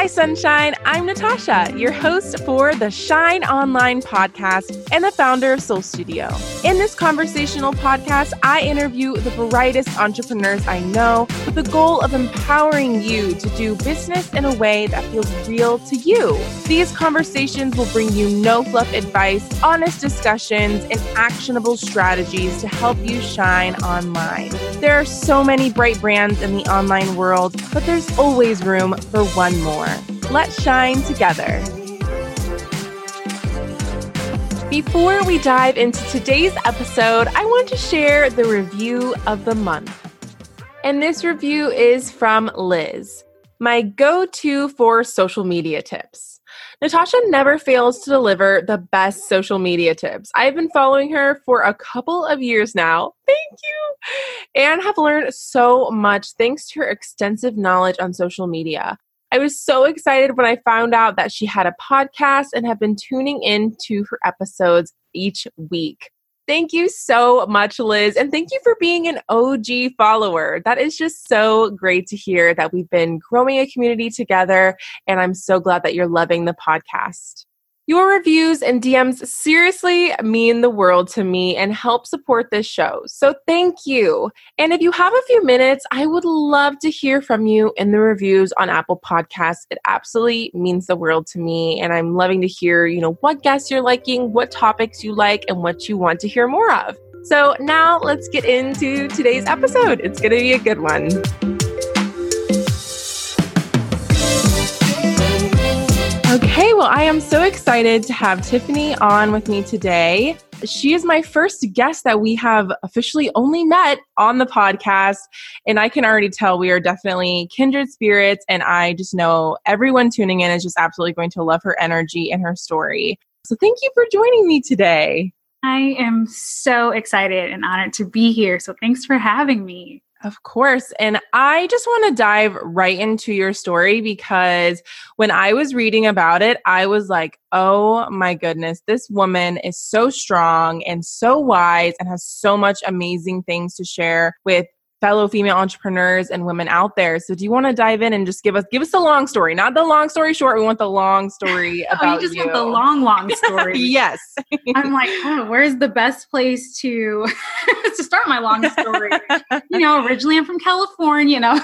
Hi, Sunshine. I'm Natasha, your host for the Shine Online podcast and the founder of Soul Studio. In this conversational podcast, I interview the brightest entrepreneurs I know with the goal of empowering you to do business in a way that feels real to you. These conversations will bring you no fluff advice, honest discussions, and actionable strategies to help you shine online. There are so many bright brands in the online world, but there's always room for one more. Let's shine together. Before we dive into today's episode, I want to share the review of the month. And this review is from Liz, my go to for social media tips. Natasha never fails to deliver the best social media tips. I've been following her for a couple of years now. Thank you. And have learned so much thanks to her extensive knowledge on social media. I was so excited when I found out that she had a podcast and have been tuning in to her episodes each week. Thank you so much, Liz. And thank you for being an OG follower. That is just so great to hear that we've been growing a community together. And I'm so glad that you're loving the podcast. Your reviews and DMs seriously mean the world to me and help support this show. So thank you. And if you have a few minutes, I would love to hear from you in the reviews on Apple Podcasts. It absolutely means the world to me. And I'm loving to hear, you know, what guests you're liking, what topics you like, and what you want to hear more of. So now let's get into today's episode. It's going to be a good one. Okay, well, I am so excited to have Tiffany on with me today. She is my first guest that we have officially only met on the podcast. And I can already tell we are definitely kindred spirits. And I just know everyone tuning in is just absolutely going to love her energy and her story. So thank you for joining me today. I am so excited and honored to be here. So thanks for having me. Of course. And I just want to dive right into your story because when I was reading about it, I was like, oh my goodness, this woman is so strong and so wise and has so much amazing things to share with fellow female entrepreneurs and women out there. So do you want to dive in and just give us give us the long story, not the long story short. We want the long story about oh, you. just you. want the long, long story. yes. I'm like, oh, where's the best place to to start my long story? you know, originally I'm from California. You know,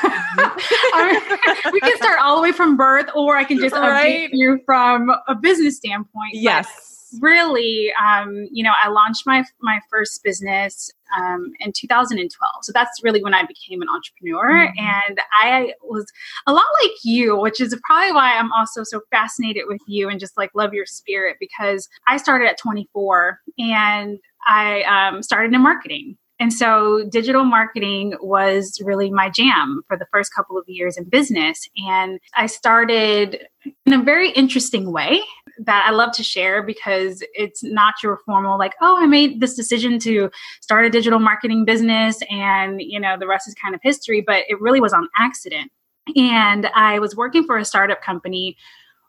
we can start all the way from birth, or I can just right? update you from a business standpoint. Yes. But really, um, you know, I launched my my first business um, in 2012. So that's really when I became an entrepreneur, mm-hmm. and I was a lot like you, which is probably why I'm also so fascinated with you and just like love your spirit because I started at 24 and I um, started in marketing. And so digital marketing was really my jam for the first couple of years in business. And I started in a very interesting way that I love to share because it's not your formal, like, oh, I made this decision to start a digital marketing business and, you know, the rest is kind of history, but it really was on accident. And I was working for a startup company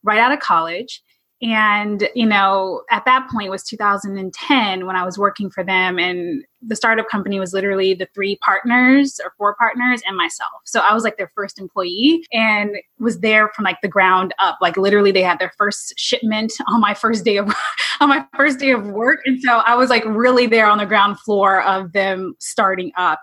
right out of college and you know at that point was 2010 when i was working for them and the startup company was literally the three partners or four partners and myself. So i was like their first employee and was there from like the ground up. Like literally they had their first shipment on my first day of on my first day of work. And so i was like really there on the ground floor of them starting up.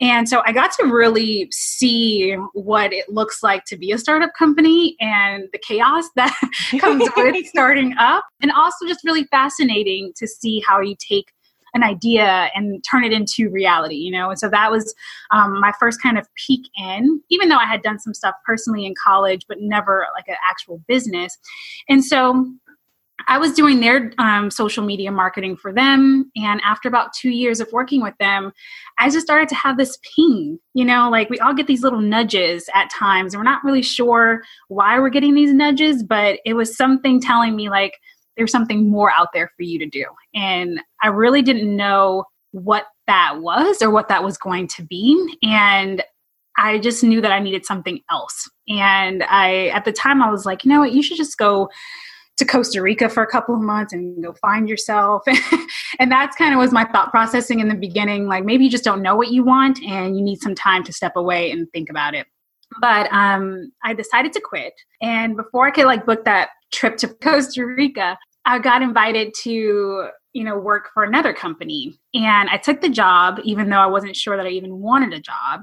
And so i got to really see what it looks like to be a startup company and the chaos that comes with starting up. And also just really fascinating to see how you take an idea and turn it into reality you know and so that was um, my first kind of peek in even though i had done some stuff personally in college but never like an actual business and so I was doing their um, social media marketing for them. And after about two years of working with them, I just started to have this ping. You know, like we all get these little nudges at times, and we're not really sure why we're getting these nudges, but it was something telling me, like, there's something more out there for you to do. And I really didn't know what that was or what that was going to be. And I just knew that I needed something else. And I, at the time, I was like, you know what, you should just go to Costa Rica for a couple of months and go find yourself. and that's kind of was my thought processing in the beginning. Like maybe you just don't know what you want and you need some time to step away and think about it. But um, I decided to quit. And before I could like book that trip to Costa Rica, I got invited to, you know, work for another company. And I took the job, even though I wasn't sure that I even wanted a job.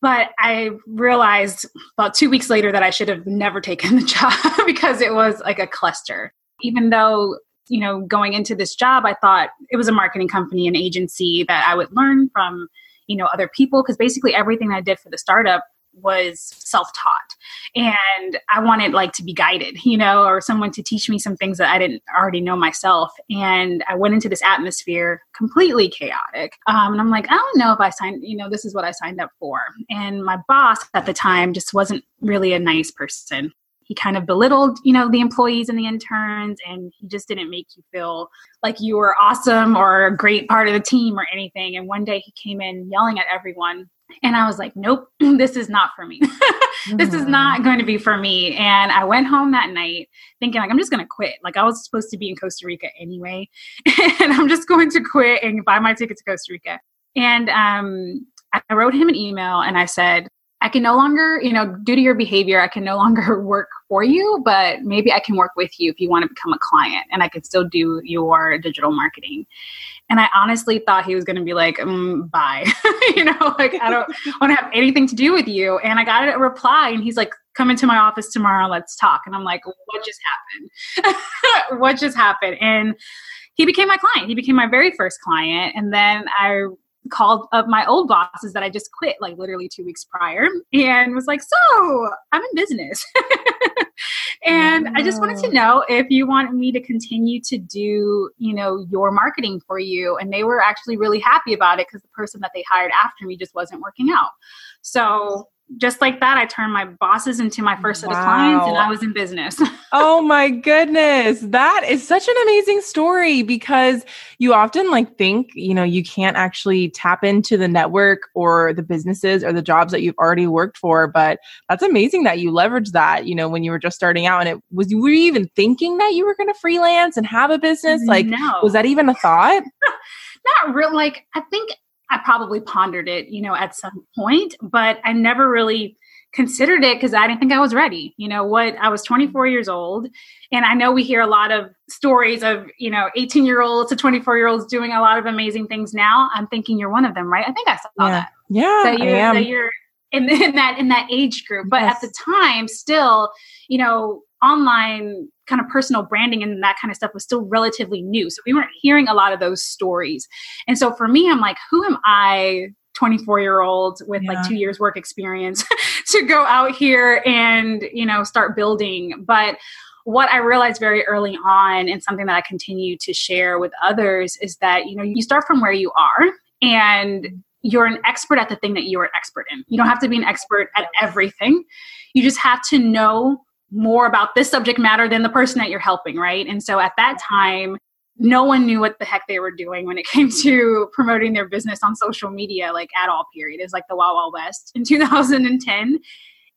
But I realized about two weeks later that I should have never taken the job because it was like a cluster. Even though, you know, going into this job, I thought it was a marketing company, an agency that I would learn from, you know, other people. Because basically everything I did for the startup was self-taught. And i wanted like to be guided you know or someone to teach me some things that i didn't already know myself. And i went into this atmosphere completely chaotic. Um, and i'm like i don't know if i signed you know this is what i signed up for. And my boss at the time just wasn't really a nice person. He kind of belittled you know the employees and the interns and he just didn't make you feel like you were awesome or a great part of the team or anything. And one day he came in yelling at everyone and I was like, nope, this is not for me. this is not mm-hmm. going to be for me. And I went home that night thinking, like, I'm just going to quit. Like, I was supposed to be in Costa Rica anyway. and I'm just going to quit and buy my ticket to Costa Rica. And um, I wrote him an email and I said, I can no longer, you know, due to your behavior, I can no longer work for you, but maybe I can work with you if you want to become a client and I can still do your digital marketing. And I honestly thought he was going to be like, mm, bye. you know, like, I don't want to have anything to do with you. And I got a reply and he's like, come into my office tomorrow, let's talk. And I'm like, what just happened? what just happened? And he became my client. He became my very first client. And then I called up my old bosses that I just quit like literally two weeks prior and was like, So I'm in business. and wow. I just wanted to know if you want me to continue to do, you know, your marketing for you. And they were actually really happy about it because the person that they hired after me just wasn't working out. So just like that, I turned my bosses into my first set of clients and I was in business. oh my goodness. That is such an amazing story because you often like think, you know, you can't actually tap into the network or the businesses or the jobs that you've already worked for. But that's amazing that you leveraged that, you know, when you were just starting out. And it was, were you even thinking that you were going to freelance and have a business? Like, no. was that even a thought? Not real. Like, I think I probably pondered it, you know, at some point, but I never really considered it because I didn't think I was ready. You know what? I was 24 years old. And I know we hear a lot of stories of, you know, 18 year olds to 24 year olds doing a lot of amazing things now. I'm thinking you're one of them, right? I think I saw yeah. that. Yeah. That you're, that you're in, in, that in that age group. But yes. at the time, still, you know, online kind of personal branding and that kind of stuff was still relatively new. So we weren't hearing a lot of those stories. And so for me, I'm like, who am I 24 year old with yeah. like two years work experience to go out here and you know start building but what i realized very early on and something that i continue to share with others is that you know you start from where you are and you're an expert at the thing that you're an expert in you don't have to be an expert at everything you just have to know more about this subject matter than the person that you're helping, right? And so at that time, no one knew what the heck they were doing when it came to promoting their business on social media, like at all, period. It's like the Wild Wild West in 2010.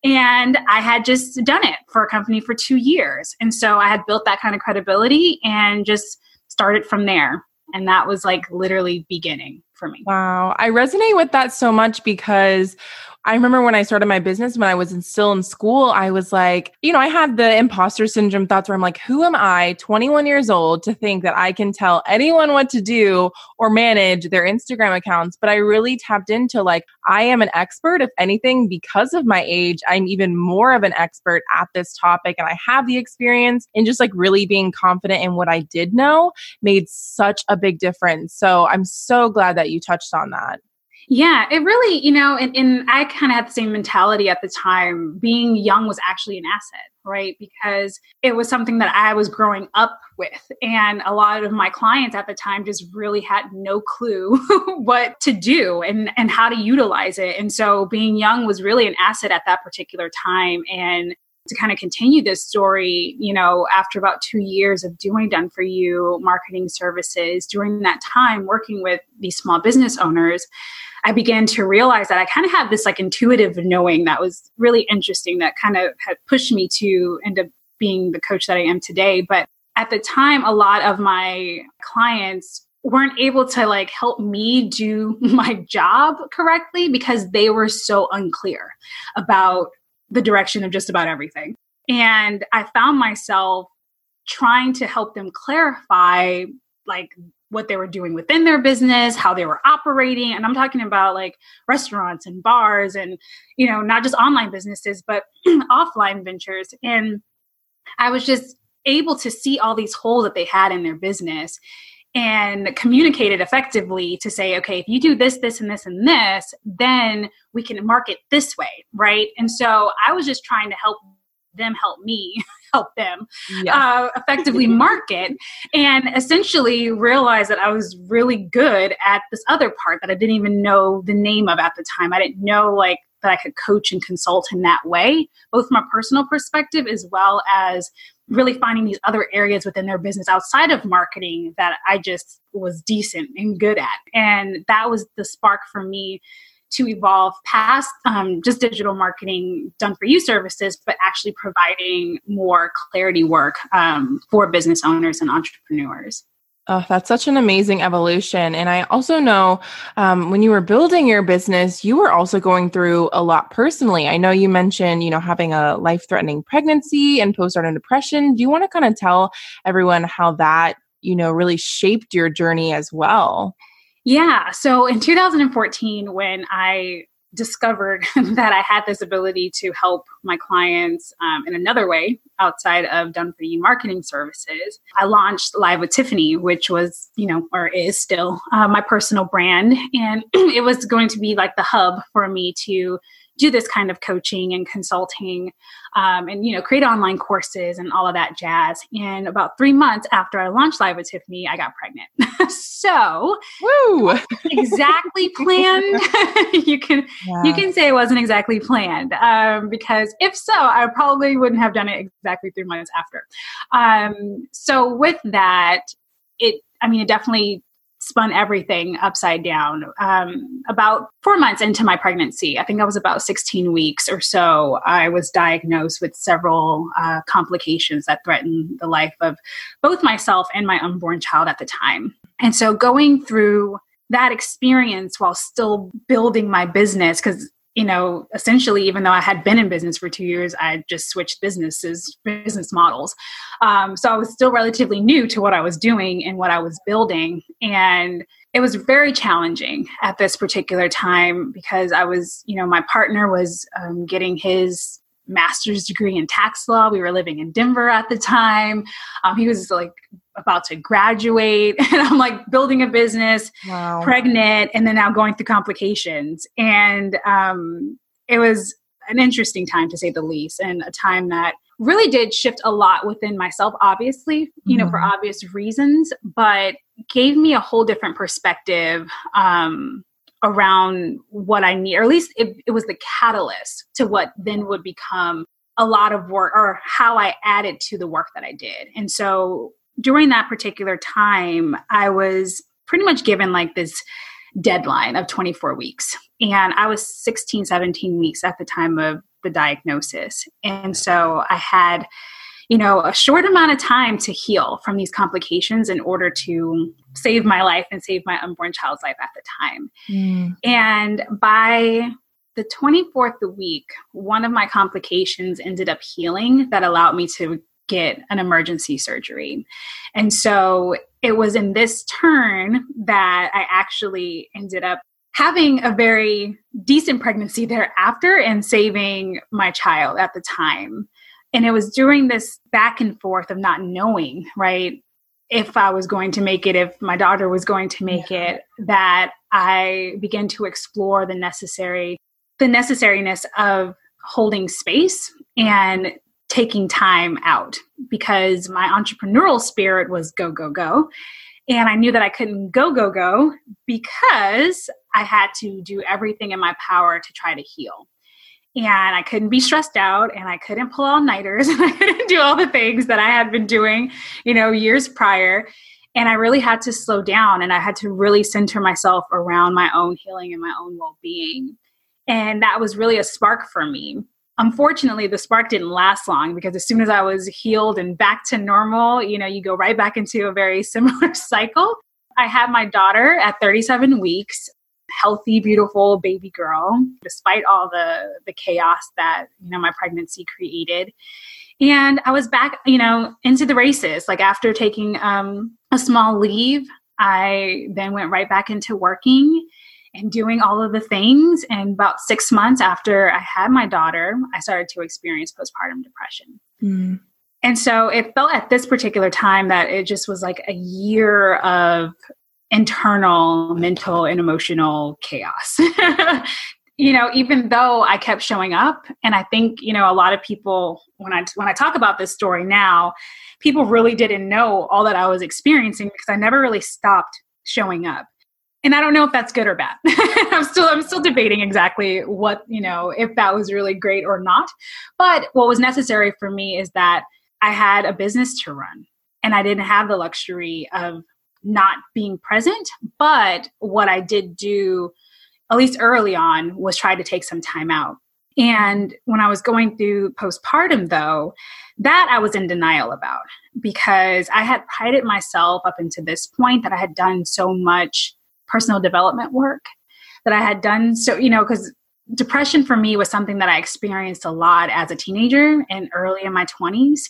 And I had just done it for a company for two years. And so I had built that kind of credibility and just started from there. And that was like literally beginning for me. Wow. I resonate with that so much because I remember when I started my business, when I was in, still in school, I was like, you know, I had the imposter syndrome thoughts where I'm like, who am I, 21 years old, to think that I can tell anyone what to do or manage their Instagram accounts? But I really tapped into like, I am an expert. If anything, because of my age, I'm even more of an expert at this topic. And I have the experience and just like really being confident in what I did know made such a big difference. So I'm so glad that you touched on that. Yeah, it really, you know, and, and I kind of had the same mentality at the time. Being young was actually an asset, right? Because it was something that I was growing up with. And a lot of my clients at the time just really had no clue what to do and, and how to utilize it. And so being young was really an asset at that particular time. And to kind of continue this story, you know, after about two years of doing Done For You marketing services, during that time working with these small business owners, I began to realize that I kind of had this like intuitive knowing that was really interesting that kind of had pushed me to end up being the coach that I am today. But at the time, a lot of my clients weren't able to like help me do my job correctly because they were so unclear about the direction of just about everything. And I found myself trying to help them clarify like what they were doing within their business, how they were operating. And I'm talking about like restaurants and bars and, you know, not just online businesses, but offline ventures. And I was just able to see all these holes that they had in their business and communicate it effectively to say, okay, if you do this, this, and this, and this, then we can market this way, right? And so I was just trying to help them help me help them uh, effectively market and essentially realize that I was really good at this other part that I didn't even know the name of at the time. I didn't know like that I could coach and consult in that way, both from a personal perspective as well as really finding these other areas within their business outside of marketing that I just was decent and good at. And that was the spark for me to evolve past um, just digital marketing done for you services, but actually providing more clarity work um, for business owners and entrepreneurs. Oh, that's such an amazing evolution. And I also know um, when you were building your business, you were also going through a lot personally. I know you mentioned, you know, having a life threatening pregnancy and postpartum depression. Do you want to kind of tell everyone how that, you know, really shaped your journey as well? Yeah. So in 2014, when I discovered that I had this ability to help my clients um, in another way outside of done for you marketing services. I launched Live with Tiffany, which was, you know, or is still uh, my personal brand. And it was going to be like the hub for me to do this kind of coaching and consulting um, and you know create online courses and all of that jazz and about three months after i launched live with tiffany i got pregnant so Woo! exactly planned you can yeah. you can say it wasn't exactly planned um, because if so i probably wouldn't have done it exactly three months after um, so with that it i mean it definitely spun everything upside down. Um, about four months into my pregnancy, I think I was about 16 weeks or so, I was diagnosed with several uh, complications that threatened the life of both myself and my unborn child at the time. And so going through that experience while still building my business, because you know, essentially, even though I had been in business for two years, I just switched businesses, business models. Um, so I was still relatively new to what I was doing and what I was building. And it was very challenging at this particular time because I was, you know, my partner was um, getting his master's degree in tax law. We were living in Denver at the time. Um, he was like about to graduate, and I'm like building a business, wow. pregnant, and then now going through complications. And um, it was an interesting time to say the least, and a time that really did shift a lot within myself, obviously, you know, mm-hmm. for obvious reasons, but gave me a whole different perspective um, around what I need, or at least it, it was the catalyst to what then would become a lot of work or how I added to the work that I did. And so during that particular time, I was pretty much given like this deadline of 24 weeks. And I was 16, 17 weeks at the time of the diagnosis. And so I had you know, a short amount of time to heal from these complications in order to save my life and save my unborn child's life at the time. Mm. And by the 24th week, one of my complications ended up healing that allowed me to get an emergency surgery. And so it was in this turn that I actually ended up having a very decent pregnancy thereafter and saving my child at the time. And it was during this back and forth of not knowing, right, if I was going to make it, if my daughter was going to make yeah. it, that I began to explore the necessary, the necessariness of holding space and taking time out because my entrepreneurial spirit was go, go, go. And I knew that I couldn't go, go, go because I had to do everything in my power to try to heal and I couldn't be stressed out and I couldn't pull all nighters and I couldn't do all the things that I had been doing, you know, years prior. And I really had to slow down and I had to really center myself around my own healing and my own well being. And that was really a spark for me. Unfortunately, the spark didn't last long because as soon as I was healed and back to normal, you know, you go right back into a very similar cycle. I had my daughter at 37 weeks, healthy, beautiful baby girl, despite all the the chaos that, you know, my pregnancy created. And I was back, you know, into the races. Like after taking um, a small leave, I then went right back into working and doing all of the things. And about six months after I had my daughter, I started to experience postpartum depression. Mm. And so it felt at this particular time that it just was like a year of internal mental and emotional chaos. you know, even though I kept showing up and I think, you know, a lot of people when I when I talk about this story now, people really didn't know all that I was experiencing because I never really stopped showing up and I don't know if that's good or bad. I'm still I'm still debating exactly what, you know, if that was really great or not. But what was necessary for me is that I had a business to run and I didn't have the luxury of not being present, but what I did do at least early on was try to take some time out. And when I was going through postpartum though, that I was in denial about because I had prided myself up until this point that I had done so much personal development work that I had done. So, you know, because depression for me was something that I experienced a lot as a teenager and early in my 20s.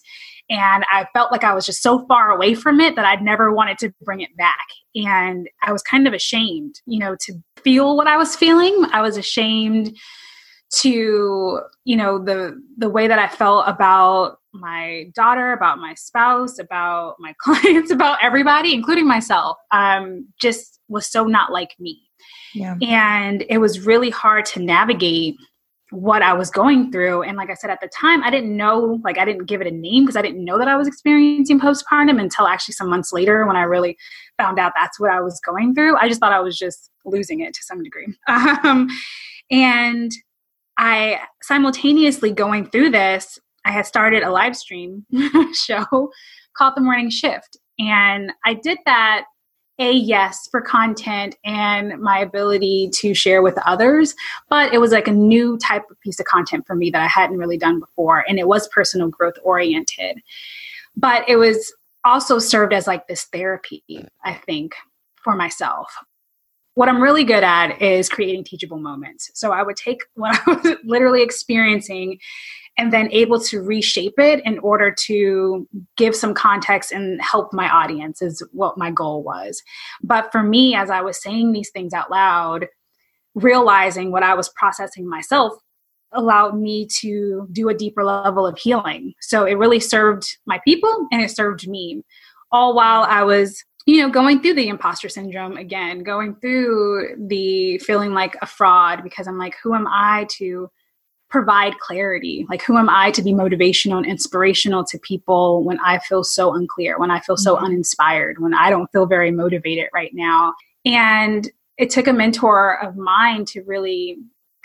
And I felt like I was just so far away from it that I'd never wanted to bring it back. And I was kind of ashamed, you know, to feel what I was feeling. I was ashamed to you know the the way that i felt about my daughter about my spouse about my clients about everybody including myself um just was so not like me yeah. and it was really hard to navigate what i was going through. And like i said at the time i didn't know like i didn't give it a name because i didn't know that i was experiencing postpartum until actually some months later when i really found out that's what i was going through. I just thought i was just losing it to some degree. Um, and I simultaneously going through this, I had started a live stream show called The Morning Shift. And I did that a yes for content and my ability to share with others but it was like a new type of piece of content for me that i hadn't really done before and it was personal growth oriented but it was also served as like this therapy i think for myself what I'm really good at is creating teachable moments. So I would take what I was literally experiencing and then able to reshape it in order to give some context and help my audience is what my goal was. But for me, as I was saying these things out loud, realizing what I was processing myself allowed me to do a deeper level of healing. So it really served my people and it served me, all while I was you know, going through the imposter syndrome again, going through the feeling like a fraud because I'm like, who am I to provide clarity? Like, who am I to be motivational and inspirational to people when I feel so unclear, when I feel so mm-hmm. uninspired, when I don't feel very motivated right now? And it took a mentor of mine to really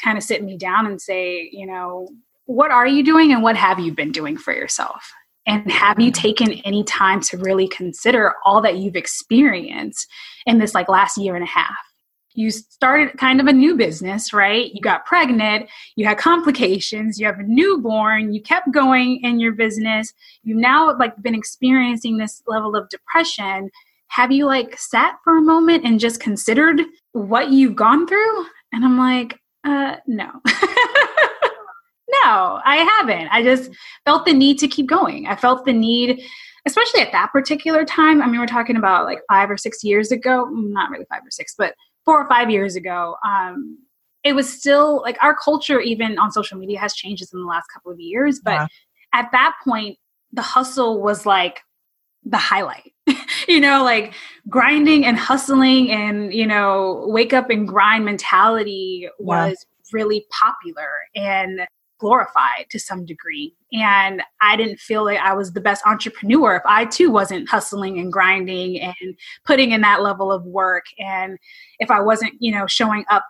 kind of sit me down and say, you know, what are you doing and what have you been doing for yourself? And have you taken any time to really consider all that you've experienced in this like last year and a half? You started kind of a new business, right? You got pregnant, you had complications, you have a newborn, you kept going in your business. You've now like been experiencing this level of depression. Have you like sat for a moment and just considered what you've gone through? And I'm like, uh, no. No, I haven't. I just felt the need to keep going. I felt the need, especially at that particular time. I mean, we're talking about like five or six years ago. Not really five or six, but four or five years ago. Um, it was still like our culture, even on social media, has changed in the last couple of years. But yeah. at that point, the hustle was like the highlight. you know, like grinding and hustling and, you know, wake up and grind mentality was yeah. really popular. And glorified to some degree. And I didn't feel like I was the best entrepreneur if I too wasn't hustling and grinding and putting in that level of work. And if I wasn't, you know, showing up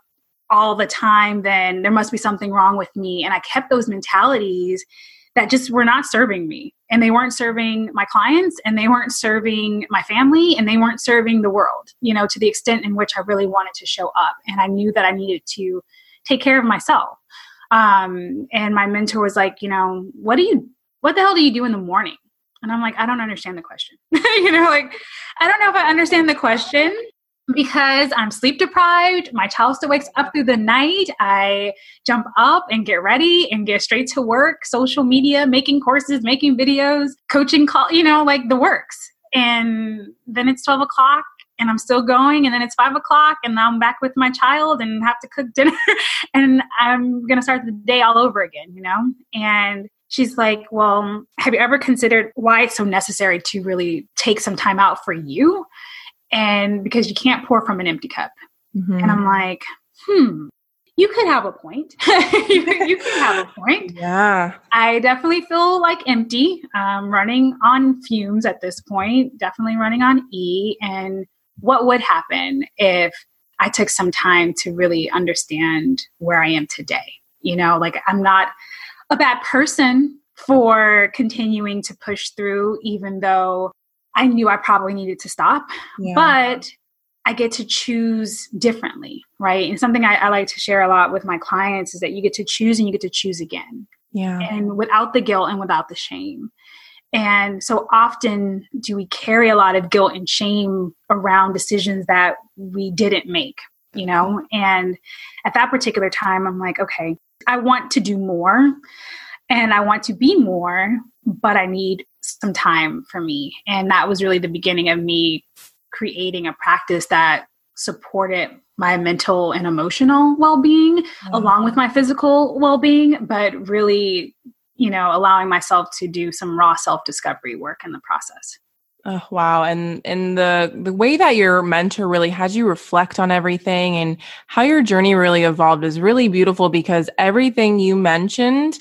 all the time, then there must be something wrong with me. And I kept those mentalities that just were not serving me. And they weren't serving my clients and they weren't serving my family and they weren't serving the world, you know, to the extent in which I really wanted to show up. And I knew that I needed to take care of myself. Um, and my mentor was like, you know, what do you, what the hell do you do in the morning? And I'm like, I don't understand the question. you know, like, I don't know if I understand the question because I'm sleep deprived. My child still wakes up through the night. I jump up and get ready and get straight to work, social media, making courses, making videos, coaching call, you know, like the works. And then it's 12 o'clock and I'm still going. And then it's five o'clock and I'm back with my child and have to cook dinner. and I'm going to start the day all over again, you know? And she's like, Well, have you ever considered why it's so necessary to really take some time out for you? and because you can't pour from an empty cup. Mm-hmm. And I'm like, hmm, you could have a point. you, you could have a point. Yeah. I definitely feel like empty, um, running on fumes at this point, definitely running on E. And what would happen if I took some time to really understand where I am today? You know, like I'm not a bad person for continuing to push through, even though I knew I probably needed to stop, yeah. but I get to choose differently, right? And something I, I, like to share a lot with my clients is that you get to choose and you get to choose again. Yeah. And without the guilt and without the shame. And so often do we carry a lot of guilt and shame around decisions that we didn't make, you know? And at that particular time, I'm like, okay, I want to do more and I want to be more, but I need some time for me. And that was really the beginning of me creating a practice that supported my mental and emotional well-being mm-hmm. along with my physical well-being but really you know allowing myself to do some raw self-discovery work in the process Oh, wow. And and the the way that your mentor really had you reflect on everything and how your journey really evolved is really beautiful because everything you mentioned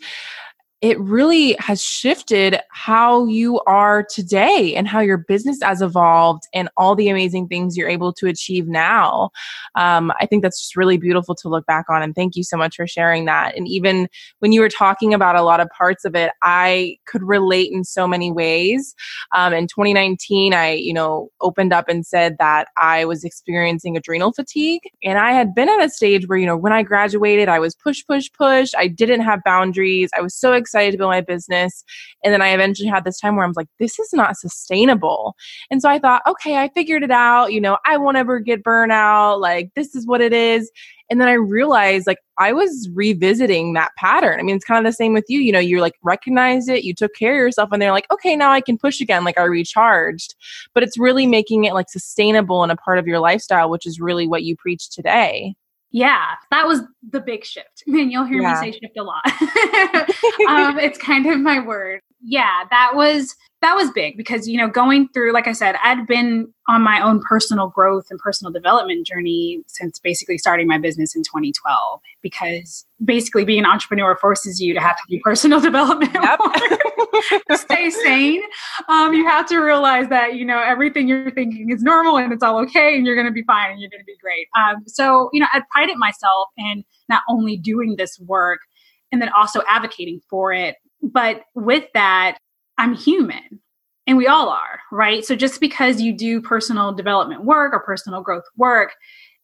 it really has shifted how you are today and how your business has evolved and all the amazing things you're able to achieve now. Um, I think that's just really beautiful to look back on. And thank you so much for sharing that. And even when you were talking about a lot of parts of it, I could relate in so many ways. Um, in 2019, I, you know, opened up and said that I was experiencing adrenal fatigue. And I had been at a stage where, you know, when I graduated, I was push, push, push. I didn't have boundaries. I was so excited excited to build my business. And then I eventually had this time where I was like, this is not sustainable. And so I thought, okay, I figured it out. You know, I won't ever get burnout. Like, this is what it is. And then I realized like I was revisiting that pattern. I mean, it's kind of the same with you. You know, you like recognize it, you took care of yourself, and they're like, okay, now I can push again. Like I recharged. But it's really making it like sustainable and a part of your lifestyle, which is really what you preach today yeah, that was the big shift. And you'll hear yeah. me say shift a lot. um, it's kind of my word. Yeah, that was that was big because you know going through like i said i'd been on my own personal growth and personal development journey since basically starting my business in 2012 because basically being an entrepreneur forces you to have to do personal development yep. stay sane. Um, you have to realize that you know everything you're thinking is normal and it's all okay and you're going to be fine and you're going to be great. Um, so you know i prided myself in not only doing this work and then also advocating for it but with that I'm human. And we all are, right? So just because you do personal development work or personal growth work,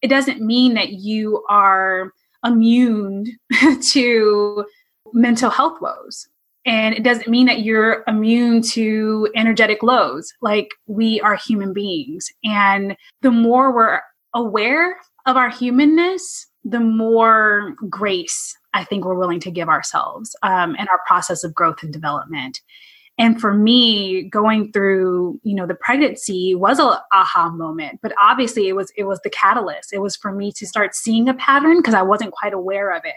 it doesn't mean that you are immune to mental health woes. And it doesn't mean that you're immune to energetic lows. Like we are human beings. And the more we're aware of our humanness, the more grace I think we're willing to give ourselves um, in our process of growth and development and for me going through you know the pregnancy was a aha moment but obviously it was it was the catalyst. It was for me to start seeing a pattern because i wasn't quite aware of it.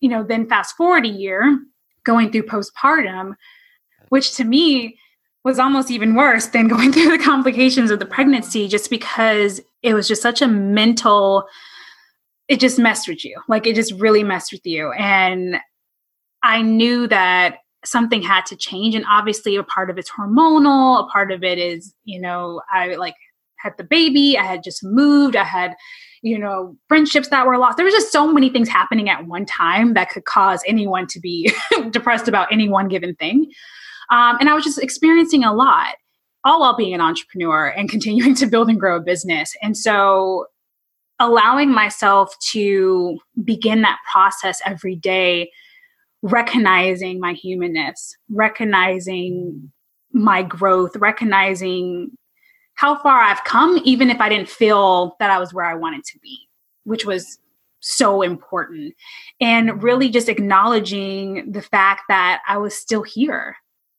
You know then fast forward a year going through postpartum which to me was almost even worse than going through the complications of the pregnancy just because it was just such a mental it just messed with you. Like it just really messed with you. And i knew that something had to change and obviously a part of it's hormonal a part of it is you know i like had the baby i had just moved i had you know friendships that were lost. There was just so many things happening at one time that could cause anyone to be depressed about any one given thing. Um, and i was just experiencing a lot all while being an entrepreneur and continuing to build and grow a business. And so allowing myself to begin that process every day recognizing my humanness, recognizing mm. my growth, recognizing how far I've come, even if I didn't feel that I was where I wanted to be, which was so important. And mm-hmm. really just acknowledging the fact that I was still here.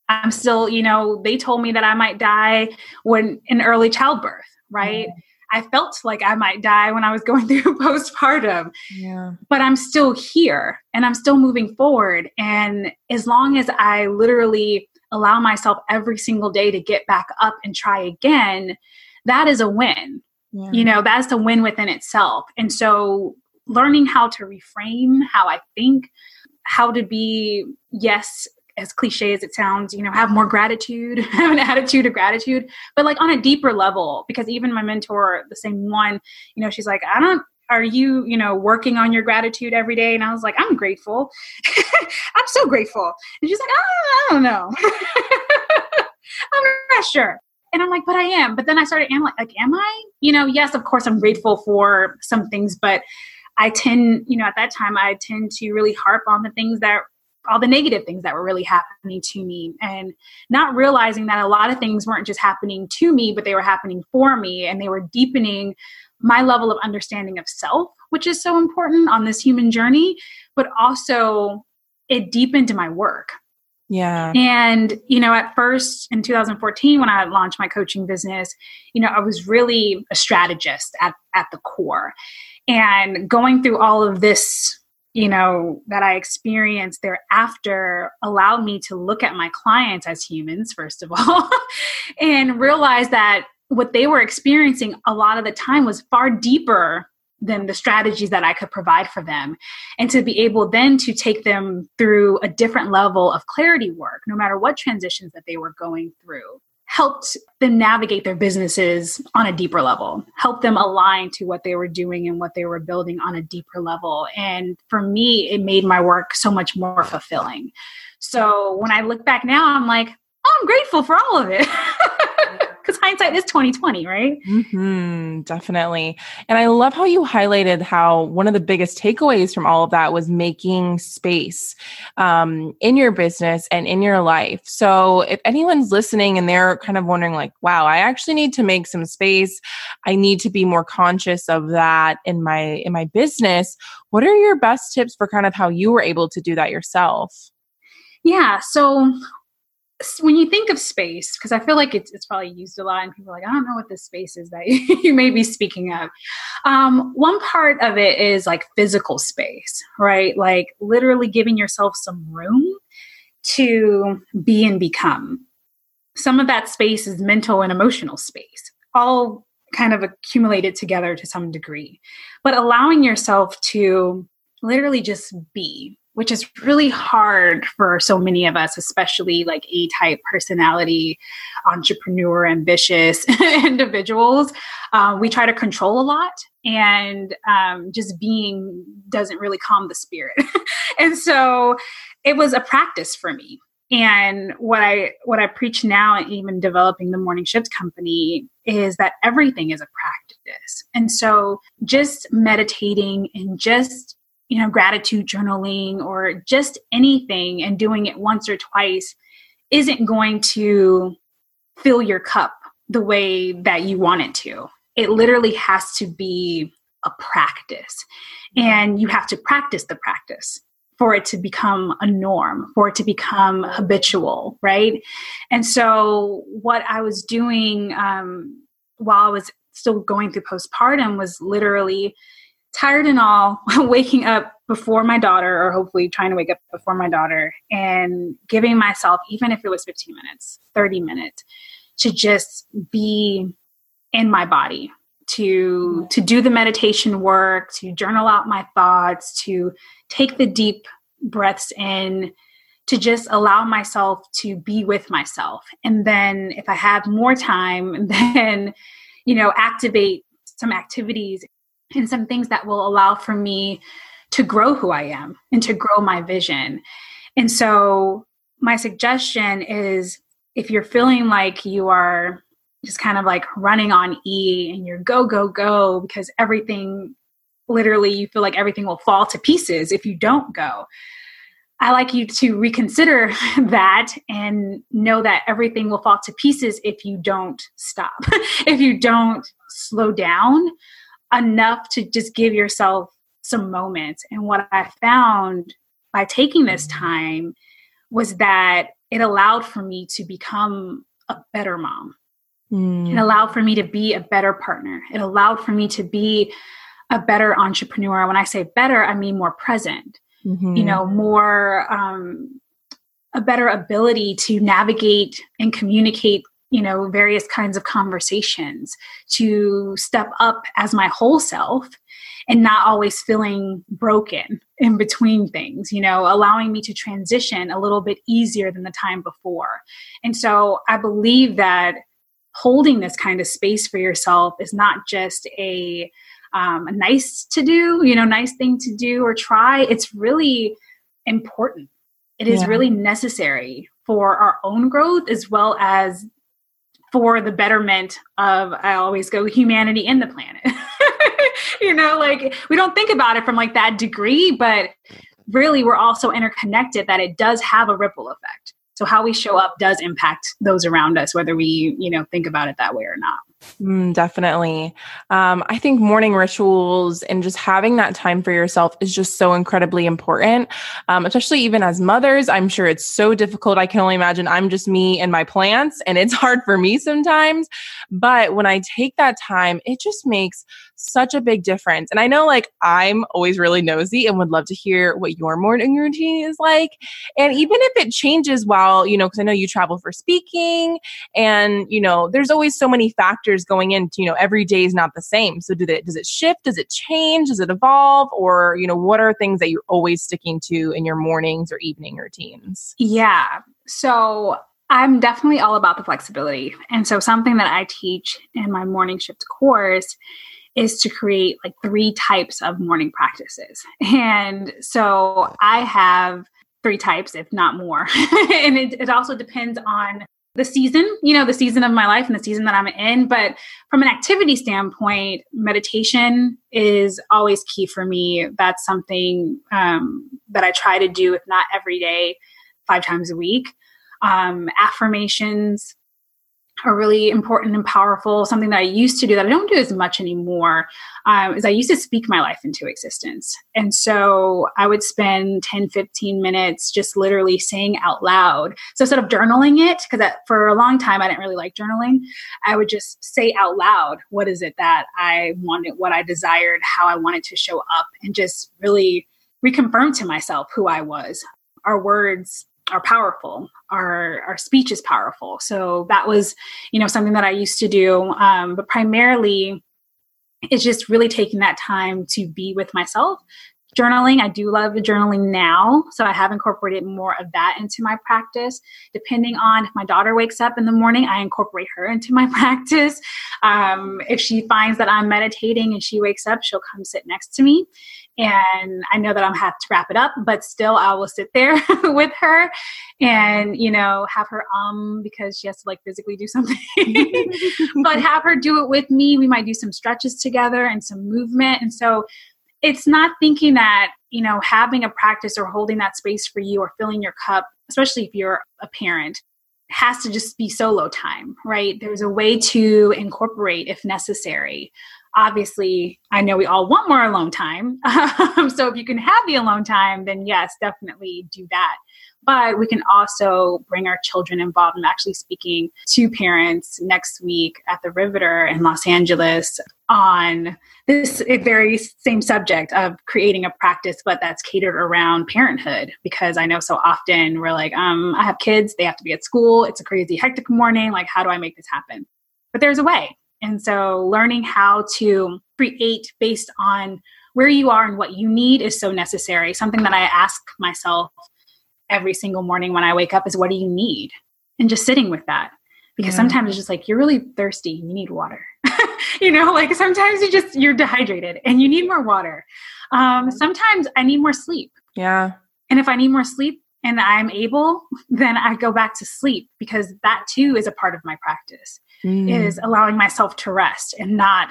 I'm still, you know, they told me that I might die when in early childbirth, right? Mm. I felt like I might die when I was going through postpartum. Yeah. But I'm still here and I'm still moving forward. And as long as I literally allow myself every single day to get back up and try again, that is a win. Yeah. You know, that's a win within itself. And so learning how to reframe how I think, how to be, yes, as cliche as it sounds, you know, have more gratitude, have an attitude of gratitude, but like on a deeper level. Because even my mentor, the same one, you know, she's like, I don't, are you, you know, working on your gratitude every day? And I was like, I'm grateful. I'm so grateful. And she's like, oh, I don't know. I'm not sure. And I'm like, but I am. But then I started am like, like, am I? You know, yes, of course I'm grateful for some things, but I tend, you know, at that time I tend to really harp on the things that all the negative things that were really happening to me and not realizing that a lot of things weren't just happening to me but they were happening for me and they were deepening my level of understanding of self which is so important on this human journey but also it deepened my work yeah. And, you know, at first in 2014, when I launched my coaching business, you know, I was really a strategist at, at the core. And going through all of this you know that i experienced thereafter allowed me to look at my clients as humans first of all and realize that what they were experiencing a lot of the time was far deeper than the strategies that I could provide for them. And to be able then to take them through a different level of clarity work, no matter what transitions that they were going through helped them navigate their businesses on a deeper level, helped them align to what they were doing and what they were building on a deeper level. And for me, it made my work so much more fulfilling. So when I look back now, I'm like, oh, I'm grateful for all of it. because hindsight is 2020 right? Mm-hmm, definitely. And i love how you highlighted how one of the biggest takeaways from all of that was making space um, in your business and in your life. So if anyone's listening and they're kind of wondering like wow i actually need to make some space. I need to be more conscious of that in my in my business what are your best tips for kind of how you were able to do that yourself? Yeah so when you think of space, because I feel like it's, it's probably used a lot, and people are like, I don't know what this space is that you may be speaking of. Um, one part of it is like physical space, right? Like literally giving yourself some room to be and become. Some of that space is mental and emotional space, all kind of accumulated together to some degree. But allowing yourself to literally just be which is really hard for so many of us, especially like A type personality, entrepreneur, ambitious individuals. Uh, we try to control a lot, and um, just being doesn't really calm the spirit. and so it was a practice for me. And what I what I preach now, and even developing the morning shift company, is that everything is a practice. And so just meditating and just you know, gratitude journaling or just anything and doing it once or twice isn't going to fill your cup the way that you want it to. It literally has to be a practice. And you have to practice the practice for it to become a norm, for it to become habitual, right? And so, what I was doing um, while I was still going through postpartum was literally tired and all, waking up before my daughter, or hopefully trying to wake up before my daughter, and giving myself, even if it was 15 minutes, 30 minutes, to just be in my body to mm-hmm. to do the meditation work to journal out my thoughts to take the deep breaths in to just allow myself to be with myself. And then if i have more time then you know activate some activities and some things that will allow for me to grow who I am and to grow my vision. And so, my suggestion is if you're feeling like you are just kind of like running on E and you're go, go, go because everything literally you feel like everything will fall to pieces if you don't go. I like you to reconsider that and know that everything will fall to pieces if you don't stop, if you don't slow down enough to just give yourself some moments. And what I found by taking this time was that it allowed for me to become a better mom. Mm. It allowed for me to be a better partner. It allowed for me to be a better entrepreneur. When I say better, I mean more present, mm-hmm. you know, more, um, a better ability to navigate and communicate you know various kinds of conversations to step up as my whole self and not always feeling broken in between things you know allowing me to transition a little bit easier than the time before. And so i believe that holding this kind of space for yourself is not just a, um, a nice to do you know nice thing to do or try. It's really important. It is yeah. really necessary for our own growth as well as for the betterment of i always go humanity and the planet. You know like we don't think about it from like that degree but really we're all so interconnected that it does have a ripple effect. So how we show up does impact those around us whether we you know think about it that way or not Mm, definitely. Um, I think morning rituals and just having that time for yourself is just so incredibly important, um, especially even as mothers. I'm sure it's so difficult. I can only imagine I'm just me and my plants, and it's hard for me sometimes. But when I take that time, it just makes such a big difference. And I know like I'm always really nosy and would love to hear what your morning routine is like. And even if it changes while, you know, because I know you travel for speaking and, you know, there's always so many factors going into, you know, every day is not the same. So do they, does it shift? Does it change? Does it evolve? Or, you know, what are things that you're always sticking to in your mornings or evening routines? Yeah. So I'm definitely all about the flexibility. And so something that I teach in my morning shift course is to create like three types of morning practices. And so I have three types, if not more. and it, it also depends on the season, you know, the season of my life and the season that I'm in. But from an activity standpoint, meditation is always key for me. That's something um, that I try to do, if not every day, five times a week. Um, affirmations, are really important and powerful. Something that I used to do that I don't do as much anymore um, is I used to speak my life into existence. And so I would spend 10, 15 minutes just literally saying out loud. So instead of journaling it, because for a long time I didn't really like journaling, I would just say out loud what is it that I wanted, what I desired, how I wanted to show up, and just really reconfirm to myself who I was. Our words are powerful. Our our speech is powerful. So that was you know something that i used to do um, but primarily it's just really taking that time to be with myself journaling i do love journaling now so i have incorporated more of that into my practice. Depending on if my daughter wakes up in the morning i incorporate her into my practice. Um, if she finds that i'm meditating and she wakes up she'll come sit next to me. And I know that I'm have to wrap it up, but still I will sit there with her and you know have her um because she has to like physically do something, but have her do it with me. We might do some stretches together and some movement, and so it's not thinking that you know having a practice or holding that space for you or filling your cup, especially if you're a parent has to just be solo time, right? There's a way to incorporate if necessary. Obviously i know we all want more alone time. So if you can have the alone time then yes definitely do that but we can also bring our children involved i'm actually speaking to parents next week at the riveter in los angeles on this very same subject of creating a practice but that's catered around parenthood. Because i know so often we're like um, i have kids they have to be at school it's a crazy hectic morning like how do i make this happen? But there's a way. And so learning how to create based on where you are and what you need is so necessary. Something that I ask myself every single morning when I wake up is what do you need? And just sitting with that. Because yeah. sometimes it's just like you're really thirsty, you need water. you know, like sometimes you just you're dehydrated and you need more water. Um, sometimes I need more sleep. Yeah. And if I need more sleep, and I'm able, then I go back to sleep because that too is a part of my practice. Mm. Is allowing myself to rest and not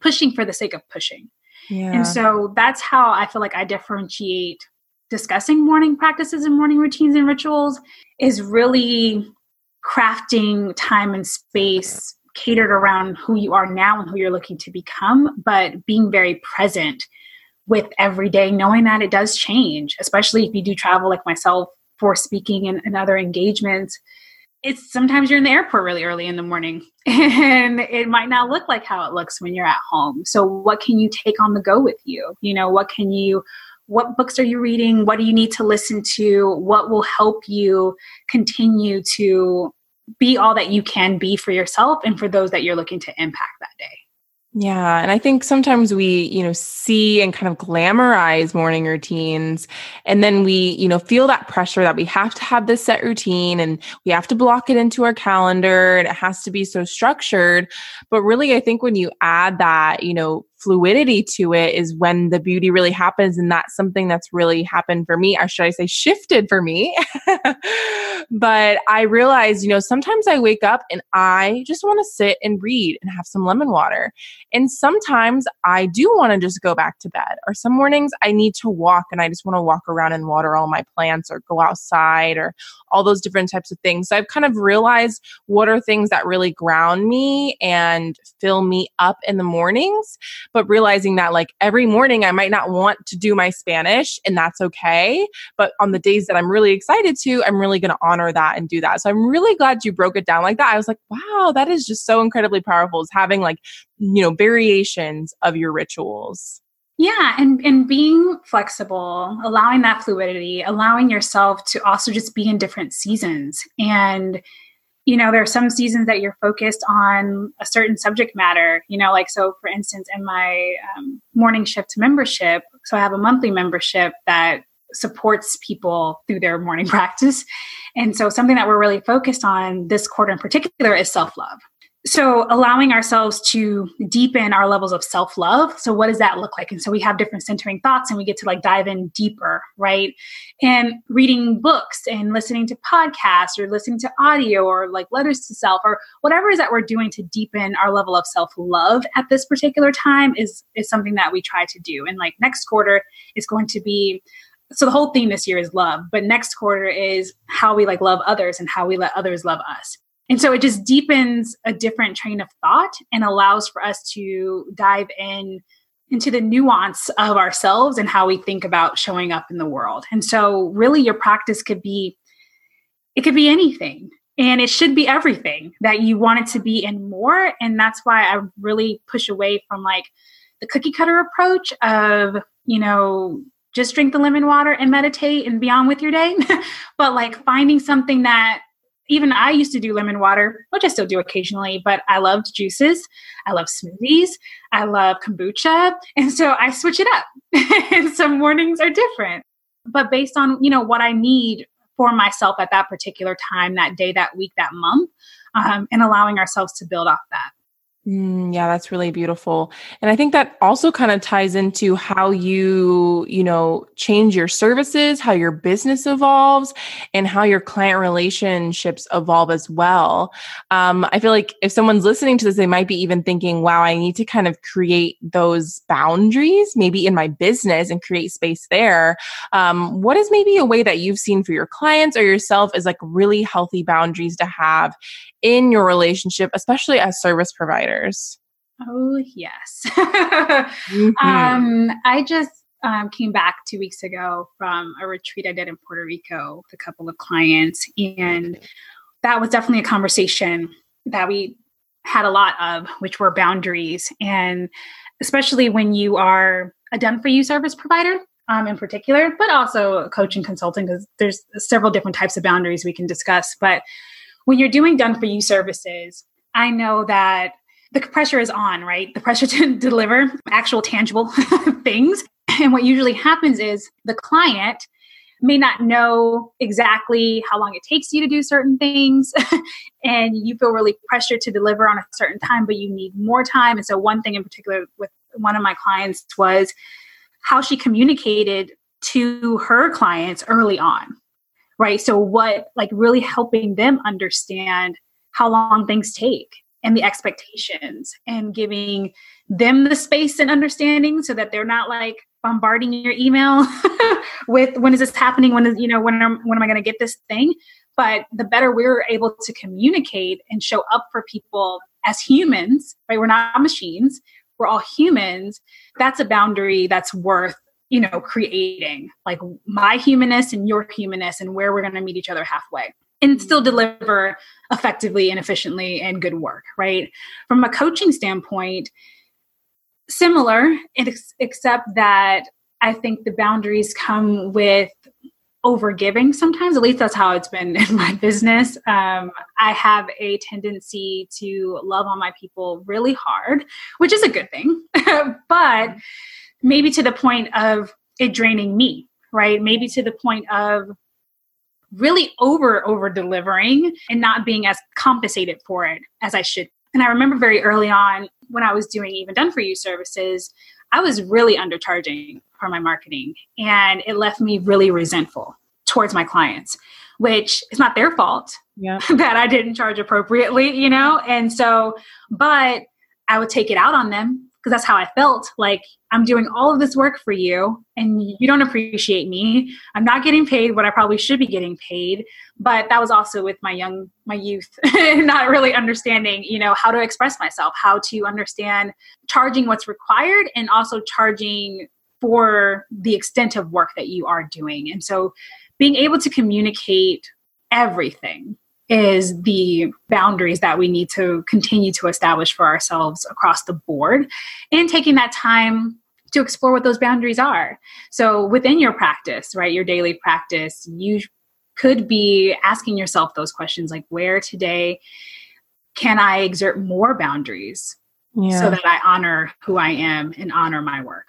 pushing for the sake of pushing. Yeah. And so that's how I feel like I differentiate discussing morning practices and morning routines and rituals is really crafting time and space catered around who you are now and who you're looking to become, but being very present with every day, knowing that it does change, especially if you do travel like myself for speaking and, and other engagements. It's sometimes you're in the airport really early in the morning and it might not look like how it looks when you're at home. So, what can you take on the go with you? You know, what can you what books are you reading? What do you need to listen to? What will help you continue to be all that you can be for yourself and for those that you're looking to impact that day. Yeah. And I think sometimes we, you know, see and kind of glamorize morning routines. And then we, you know, feel that pressure that we have to have this set routine and we have to block it into our calendar and it has to be so structured. But really, I think when you add that, you know, fluidity to it is when the beauty really happens. And that's something that's really happened for me, or should I say shifted for me. but I realized, you know, sometimes I wake up and I just want to sit and read and have some lemon water. And sometimes I do want to just go back to bed. Or some mornings I need to walk and I just want to walk around and water all my plants or go outside or all those different types of things. So I've kind of realized what are things that really ground me and fill me up in the mornings but realizing that like every morning I might not want to do my Spanish and that's okay. But on the days that I'm really excited to, I'm really going to honor that and do that. So I'm really glad you broke it down like that. I was like, wow, that is just so incredibly powerful is having like, you know, variations of your rituals. Yeah, and and being flexible, allowing that fluidity, allowing yourself to also just be in different seasons and you know, there are some seasons that you're focused on a certain subject matter, you know, like, so for instance, in my um, morning shift membership, so I have a monthly membership that supports people through their morning practice. And so something that we're really focused on this quarter in particular is self love so allowing ourselves to deepen our levels of self-love. So what does that look like? And so we have different centering thoughts and we get to like dive in deeper right? And reading books and listening to podcasts or listening to audio or like letters to self or whatever is that we're doing to deepen our level of self-love at this particular time is is something that we try to do. And like next quarter is going to be so the whole theme this year is love but next quarter is how we like love others and how we let others love us and so it just deepens a different train of thought and allows for us to dive in into the nuance of ourselves and how we think about showing up in the world. And so really your practice could be it could be anything and it should be everything that you want it to be and more and that's why I really push away from like the cookie cutter approach of, you know, just drink the lemon water and meditate and be on with your day, but like finding something that even I used to do lemon water, which I still do occasionally, but I loved juices. I love smoothies. I love kombucha. And so I switch it up. and some mornings are different. But based on, you know, what I need for myself at that particular time, that day, that week, that month, um, and allowing ourselves to build off that. Mm, yeah, that's really beautiful. And I think that also kind of ties into how you, you know, change your services, how your business evolves, and how your client relationships evolve as well. Um, I feel like if someone's listening to this, they might be even thinking, wow, I need to kind of create those boundaries, maybe in my business and create space there. Um, what is maybe a way that you've seen for your clients or yourself is like really healthy boundaries to have in your relationship, especially as service providers? Oh, yes. mm-hmm. um, I just um, came back two weeks ago from a retreat I did in Puerto Rico with a couple of clients. And that was definitely a conversation that we had a lot of, which were boundaries. And especially when you are a done for you service provider, um, in particular, but also coaching consulting, because there's several different types of boundaries we can discuss. But when you're doing done for you services, I know that the pressure is on, right? The pressure to deliver actual tangible things. And what usually happens is the client may not know exactly how long it takes you to do certain things and you feel really pressured to deliver on a certain time but you need more time and so one thing in particular with one of my clients was how she communicated to her clients early on right? So, what like really helping them understand how long things take and the expectations and giving them the space and understanding so that they're not like bombarding your email with when is this happening? When is you know when am, when am i going to get this thing? But the better we're able to communicate and show up for people as humans right? We're not machines. We're all humans. That's a boundary that's worth you know creating like my humanness and your humanness and where we're going to meet each other halfway and still deliver effectively and efficiently and good work right? From a coaching standpoint similar except that i think the boundaries come with over giving sometimes. At least that's how it's been in my business. Um, i have a tendency to love on my people really hard which is a good thing. But maybe to the point of it draining me right maybe to the point of really over over delivering and not being as compensated for it as i should and i remember very early on when i was doing even done for you services I was really undercharging for my marketing and it left me really resentful towards my clients, which is not their fault yeah. that I didn't charge appropriately, you know? And so, but I would take it out on them because that's how I felt. Like I'm doing all of this work for you and you don't appreciate me. I'm not getting paid what I probably should be getting paid. But that was also with my young my youth not really understanding, you know, how to express myself, how to understand charging what's required and also charging for the extent of work that you are doing. And so being able to communicate everything is the boundaries that we need to continue to establish for ourselves across the board and taking that time to explore what those boundaries are. So within your practice, right, your daily practice, you could be asking yourself those questions like where today can I exert more boundaries yeah. so that I honor who I am and honor my work.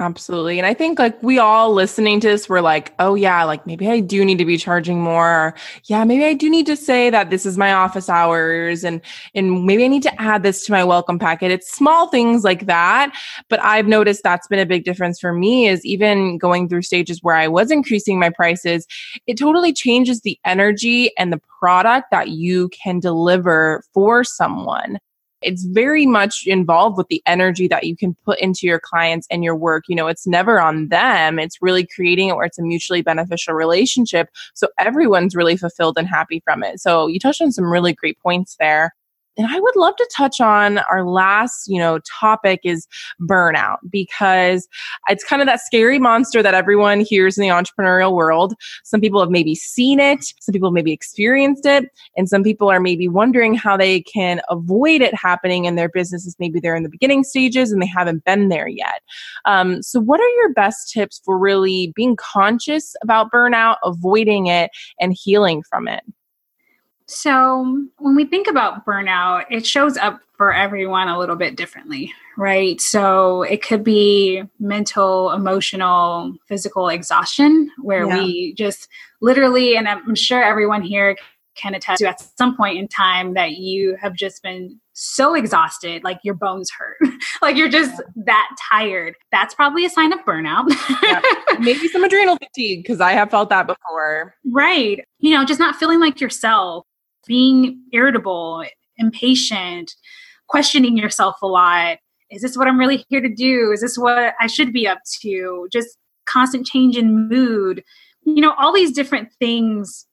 Absolutely. And I think like we all listening to this, we're like, oh yeah, like maybe I do need to be charging more. Or, yeah, maybe I do need to say that this is my office hours and and maybe I need to add this to my welcome packet. It's small things like that. But I've noticed that's been a big difference for me is even going through stages where I was increasing my prices, it totally changes the energy and the product that you can deliver for someone it's very much involved with the energy that you can put into your clients and your work. You know, it's never on them. It's really creating it where it's a mutually beneficial relationship. So everyone's really fulfilled and happy from it. So you touched on some really great points there. And I would love to touch on our last, you know, topic is burnout because it's kind of that scary monster that everyone hears in the entrepreneurial world. Some people have maybe seen it, some people have maybe experienced it, and some people are maybe wondering how they can avoid it happening in their businesses. Maybe they're in the beginning stages and they haven't been there yet. Um, so, what are your best tips for really being conscious about burnout, avoiding it, and healing from it? So, when we think about burnout, it shows up for everyone a little bit differently, right? So, it could be mental, emotional, physical exhaustion, where yeah. we just literally, and I'm sure everyone here can attest to at some point in time that you have just been so exhausted, like your bones hurt, like you're just that tired. That's probably a sign of burnout. yeah. Maybe some adrenal fatigue, because I have felt that before. Right. You know, just not feeling like yourself being irritable, impatient, questioning yourself a lot. Is this what I'm really here to do? Is this what I should be up to? Just constant change in mood. You know, all these different things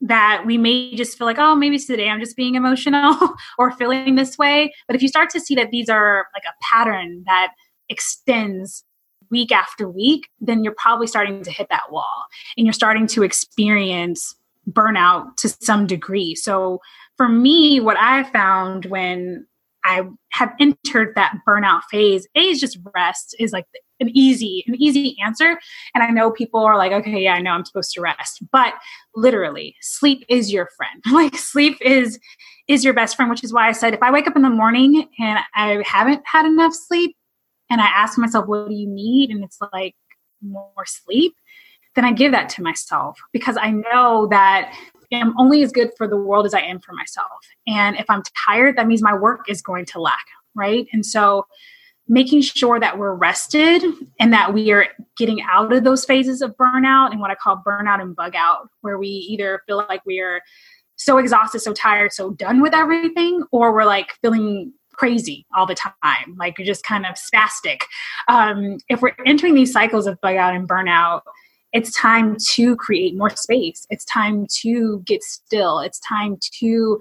that we may just feel like, oh, maybe today I'm just being emotional or feeling this way. But if you start to see that these are like a pattern that extends week after week, then you're probably starting to hit that wall and you're starting to experience burnout to some degree. So for me, what I found when I have entered that burnout phase, A is just rest is like an easy, an easy answer. And I know people are like, okay, yeah, I know I'm supposed to rest. But literally, sleep is your friend. Like sleep is is your best friend, which is why I said if I wake up in the morning and I haven't had enough sleep and I ask myself, what do you need? And it's like more sleep, then I give that to myself because I know that I'm only as good for the world as I am for myself. And if I'm tired, that means my work is going to lack, right? And so making sure that we're rested and that we are getting out of those phases of burnout and what I call burnout and bug out, where we either feel like we are so exhausted, so tired, so done with everything, or we're like feeling crazy all the time, like you're just kind of spastic. Um, if we're entering these cycles of bug out and burnout, it's time to create more space. It's time to get still. It's time to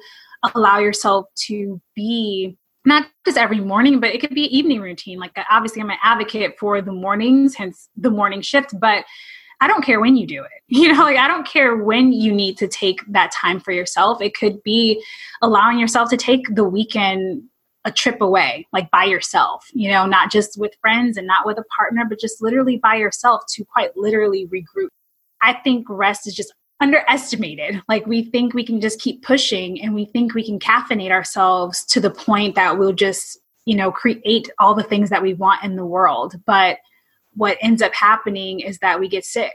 allow yourself to be not just every morning, but it could be evening routine. Like uh, obviously, I'm an advocate for the mornings, hence the morning shift. But I don't care when you do it. You know, like I don't care when you need to take that time for yourself. It could be allowing yourself to take the weekend a trip away, like by yourself, you know, not just with friends and not with a partner, but just literally by yourself to quite literally regroup. I think rest is just underestimated. Like we think we can just keep pushing and we think we can caffeinate ourselves to the point that we'll just, you know, create all the things that we want in the world. But what ends up happening is that we get sick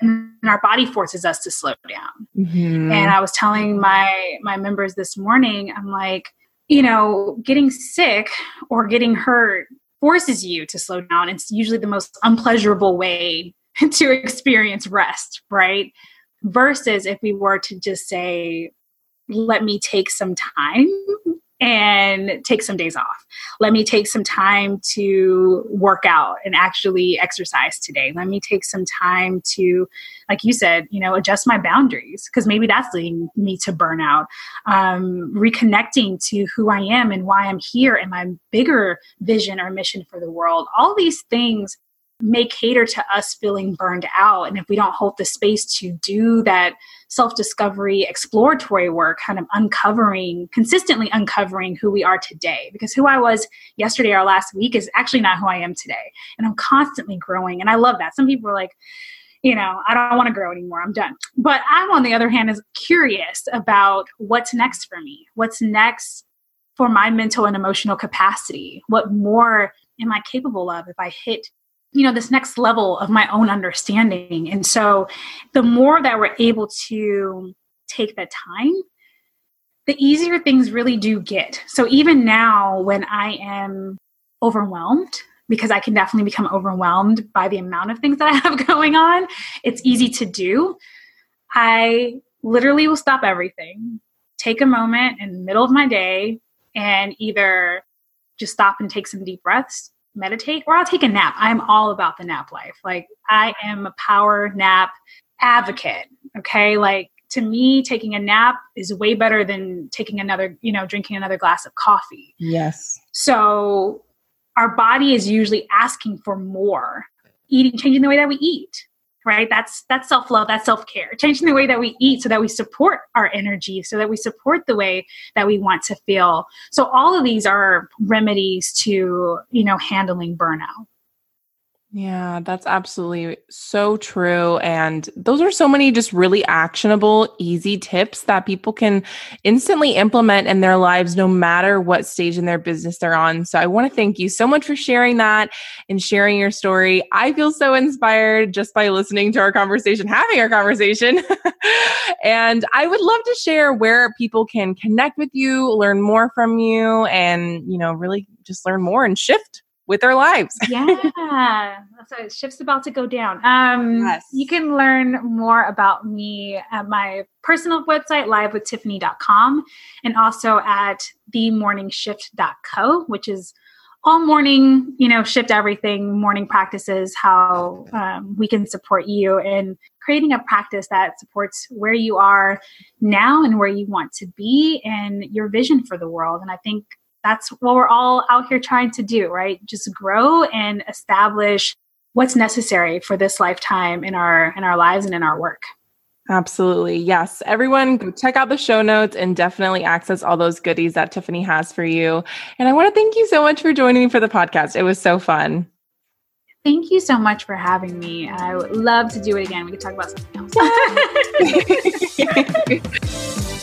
and our body forces us to slow down. Mm-hmm. And I was telling my my members this morning, I'm like, you know, getting sick or getting hurt forces you to slow down. It's usually the most unpleasurable way to experience rest, right? Versus if we were to just say, let me take some time and take some days off. Let me take some time to work out and actually exercise today. Let me take some time to, like you said, you know, adjust my boundaries because maybe that's leading me to burnout. Um, reconnecting to who I am and why I'm here and my bigger vision or mission for the world. All these things may cater to us feeling burned out. And if we don't hold the space to do that self discovery, exploratory work, kind of uncovering, consistently uncovering who we are today. Because who I was yesterday or last week is actually not who I am today. And I'm constantly growing. And I love that. Some people are like, you know, I don't want to grow anymore. I'm done. But I'm, on the other hand, is curious about what's next for me. What's next for my mental and emotional capacity? What more am I capable of if I hit you know this next level of my own understanding. And so the more that we're able to take the time the easier things really do get. So even now when i am overwhelmed because i can definitely become overwhelmed by the amount of things that i have going on it's easy to do. I literally will stop everything take a moment in the middle of my day and either just stop and take some deep breaths meditate or I'll take a nap. I'm all about the nap life. Like I am a power nap advocate. Okay. Like to me, taking a nap is way better than taking another, you know, drinking another glass of coffee. Yes. So our body is usually asking for more, eating, changing the way that we eat right? That's that's self-love that's self-care. Changing the way that we eat so that we support our energy so that we support the way that we want to feel. So all of these are remedies to you know handling burnout yeah, that's absolutely so true. And those are so many just really actionable, easy tips that people can instantly implement in their lives, no matter what stage in their business they're on. So I want to thank you so much for sharing that and sharing your story. I feel so inspired just by listening to our conversation, having our conversation. and I would love to share where people can connect with you, learn more from you, and, you know, really just learn more and shift with their lives. yeah. So shift's about to go down. Um, yes. You can learn more about me at my personal website, livewithtiffany.com, and also at themorningshift.co, which is all morning, you know, shift everything, morning practices, how um, we can support you in creating a practice that supports where you are now and where you want to be and your vision for the world. And I think that's what we're all out here trying to do, right? Just grow and establish what's necessary for this lifetime in our in our lives and in our work. Absolutely. Yes. Everyone go check out the show notes and definitely access all those goodies that Tiffany has for you. And I want to thank you so much for joining me for the podcast. It was so fun. Thank you so much for having me. I would love to do it again. We could talk about something else.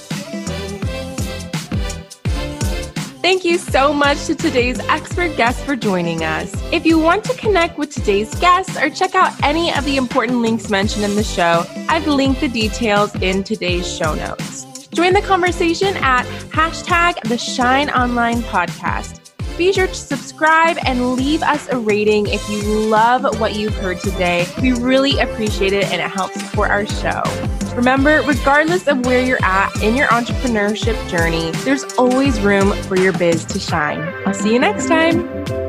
Thank you so much to today's expert guest for joining us. If you want to connect with today's guests or check out any of the important links mentioned in the show, I've linked the details in today's show notes. Join the conversation at hashtag the Shine Online Podcast. Be sure to subscribe and leave us a rating if you love what you've heard today. We really appreciate it and it helps support our show. Remember, regardless of where you're at in your entrepreneurship journey, there's always room for your biz to shine. I'll see you next time.